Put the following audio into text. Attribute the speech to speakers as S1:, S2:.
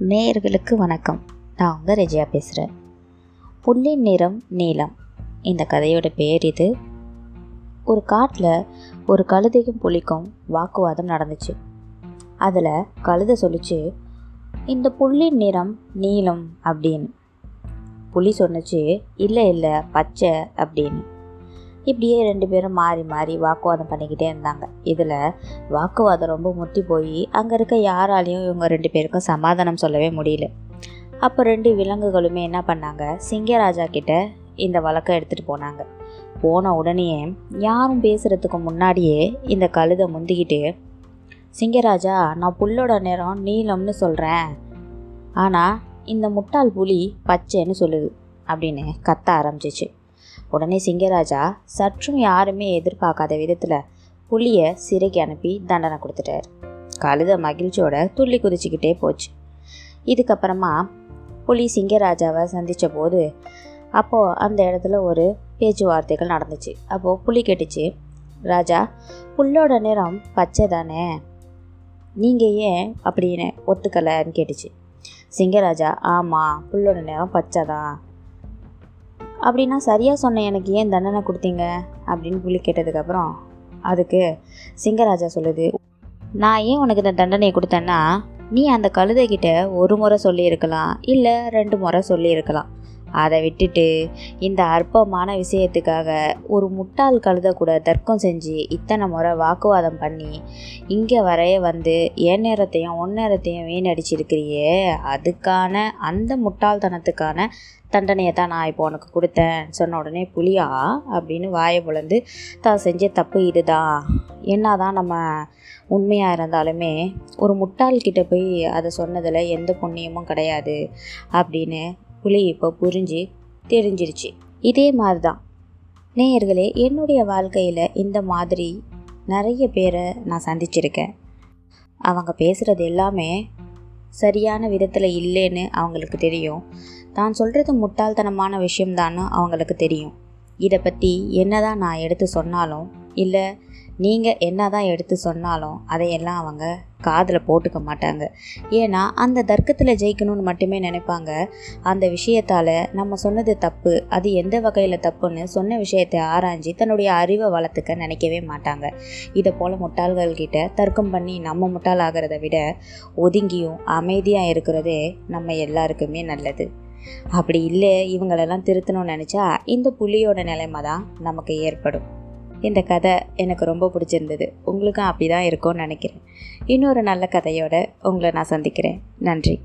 S1: நேயர்களுக்கு வணக்கம். நான் உங்கள் ரெஜியா பேசுகிறேன் புள்ளின் நிறம் நீலம். இந்த கதையோட பேர் இது. ஒரு காட்டில் ஒரு கழுதைக்கும் புலிக்கும் வாக்குவாதம் நடந்துச்சு. அதில் கழுதை சொல்லிச்சு இந்த புள்ளின் நிறம் நீலம் அப்படின்னு. புலி சொன்னுச்சு இல்லை இல்லை பச்சை அப்படின்னு. இப்படியே ரெண்டு பேரும் மாறி மாறி வாக்குவாதம் பண்ணிக்கிட்டே இருந்தாங்க. இதில் வாக்குவாதம் ரொம்ப முட்டி போய் அங்கே இருக்க யாராலையும் இவங்க ரெண்டு பேருக்கும் சமாதானம் சொல்லவே முடியல. அப்போ ரெண்டு விலங்குகளுமே என்ன பண்ணாங்க? சிங்கராஜா கிட்ட இந்த வழக்கை எடுத்துகிட்டு போனாங்க. போன உடனே யாரும் பேசுகிறதுக்கு முன்னாடியே இந்த கழுதை முந்திக்கிட்டு சிங்கராஜா நான் புல்லோட நேரம் நீலம்னு சொல்கிறேன் ஆனால் இந்த முட்டாள் புலி பச்சைன்னு சொல்லுது அப்படின்னு கத்த ஆரம்பிச்சிச்சு. உடனே சிங்கராஜா சற்றும் யாருமே எதிர்பார்க்காத விதத்தில் புலியை சிறைக்கு அனுப்பி தண்டனை கொடுத்துட்டார். கழுத மகிழ்ச்சியோட துள்ளி குதிச்சுக்கிட்டே போச்சு. இதுக்கப்புறமா புலி சிங்கராஜாவை சந்தித்த போது அப்போது அந்த இடத்துல ஒரு பேச்சுவார்த்தைகள் நடந்துச்சு. அப்போது புலி கேட்டுச்சு ராஜா புல்லோட நிறம் பச்சை தானே? நீங்கள் ஏன் அப்படின்னு ஒத்துக்கலைன்னு கேட்டுச்சு. சிங்கராஜா ஆமாம் புல்லோட நிறம் பச்சை தான். அப்படின்னா சரியாக சொன்ன எனக்கு ஏன் தண்டனை கொடுத்தீங்க? அப்படின்னு புலி கேட்டதுக்கப்புறம் அதுக்கு சிங்கராஜா சொல்லுது நான் ஏன் உனக்கு இந்த தண்டனையை கொடுத்தேன்னா நீ அந்த கழுதைகிட்ட ஒரு முறை சொல்லியிருக்கலாம் இல்லை ரெண்டு முறை சொல்லியிருக்கலாம். அதை விட்டுட்டு இந்த அற்பமான விஷயத்துக்காக ஒரு முட்டாள் கழுத கூட தர்க்கம் செஞ்சு இத்தனை முறை வாக்குவாதம் பண்ணி இங்கே வரைய வந்து என் நேரத்தையும் ஒன் நேரத்தையும் வீணடிச்சிருக்கிறியே. அதுக்கான அந்த முட்டாள்தனத்துக்கான தண்டனையை தான் நான் இப்போ உனக்கு கொடுத்தேன். சொன்ன உடனே புலியா அப்படின்னு வாயை புலந்து தான் செஞ்ச தப்பு இதுதான் என்ன தான் நம்ம உண்மையாக இருந்தாலுமே ஒரு முட்டாள்கிட்ட போய் அதை சொன்னதில் எந்த புண்ணியமும் கிடையாது அப்படின்னு புலி இப்போ புரிஞ்சு தெரிஞ்சிருச்சு. இதே மாதிரி தான் நேயர்களே என்னுடைய வாழ்க்கையில் இந்த மாதிரி நிறைய பேரை நான் சந்திச்சிருக்கேன். அவங்க பேசுகிறது எல்லாமே சரியான விதத்தில் இல்லைன்னு அவங்களுக்கு தெரியும். தான் சொல்கிறது முட்டாள்தனமான விஷயம்தான்னு அவங்களுக்கு தெரியும். இதை பற்றி என்ன தான் நான் எடுத்து சொன்னாலும் இல்லை நீங்கள் என்ன தான் எடுத்து சொன்னாலும் அதையெல்லாம் அவங்க காதில் போட்டுக்க மாட்டாங்க. ஏன்னா அந்த தர்க்கத்தில் ஜெயிக்கணும்னு மட்டுமே நினைப்பாங்க. அந்த விஷயத்தால் நம்ம சொன்னது தப்பு அது எந்த வகையில் தப்புன்னு சொன்ன விஷயத்தை ஆராய்ஞ்சி தன்னுடைய அறிவை வளர்த்துக்க நினைக்கவே மாட்டாங்க. இதை போல் முட்டாள்கள்கிட்ட தர்க்கம் பண்ணி நம்ம முட்டாளாகிறத விட ஒதுங்கியும் அமைதியாக இருக்கிறதே நம்ம எல்லாருக்குமே நல்லது. அப்படி இல்லை இவங்களெல்லாம் திருத்தணும்னு நினச்சா இந்த புலியோட நிலைமை தான் நமக்கு ஏற்படும். இந்த கதை எனக்கு ரொம்ப பிடிச்சிருந்தது. உங்களுக்கும் அப்படி தான் இருக்கும்னு நினைக்கிறேன். இன்னொரு நல்ல கதையோடு உங்களை நான் சந்திக்கிறேன். நன்றி.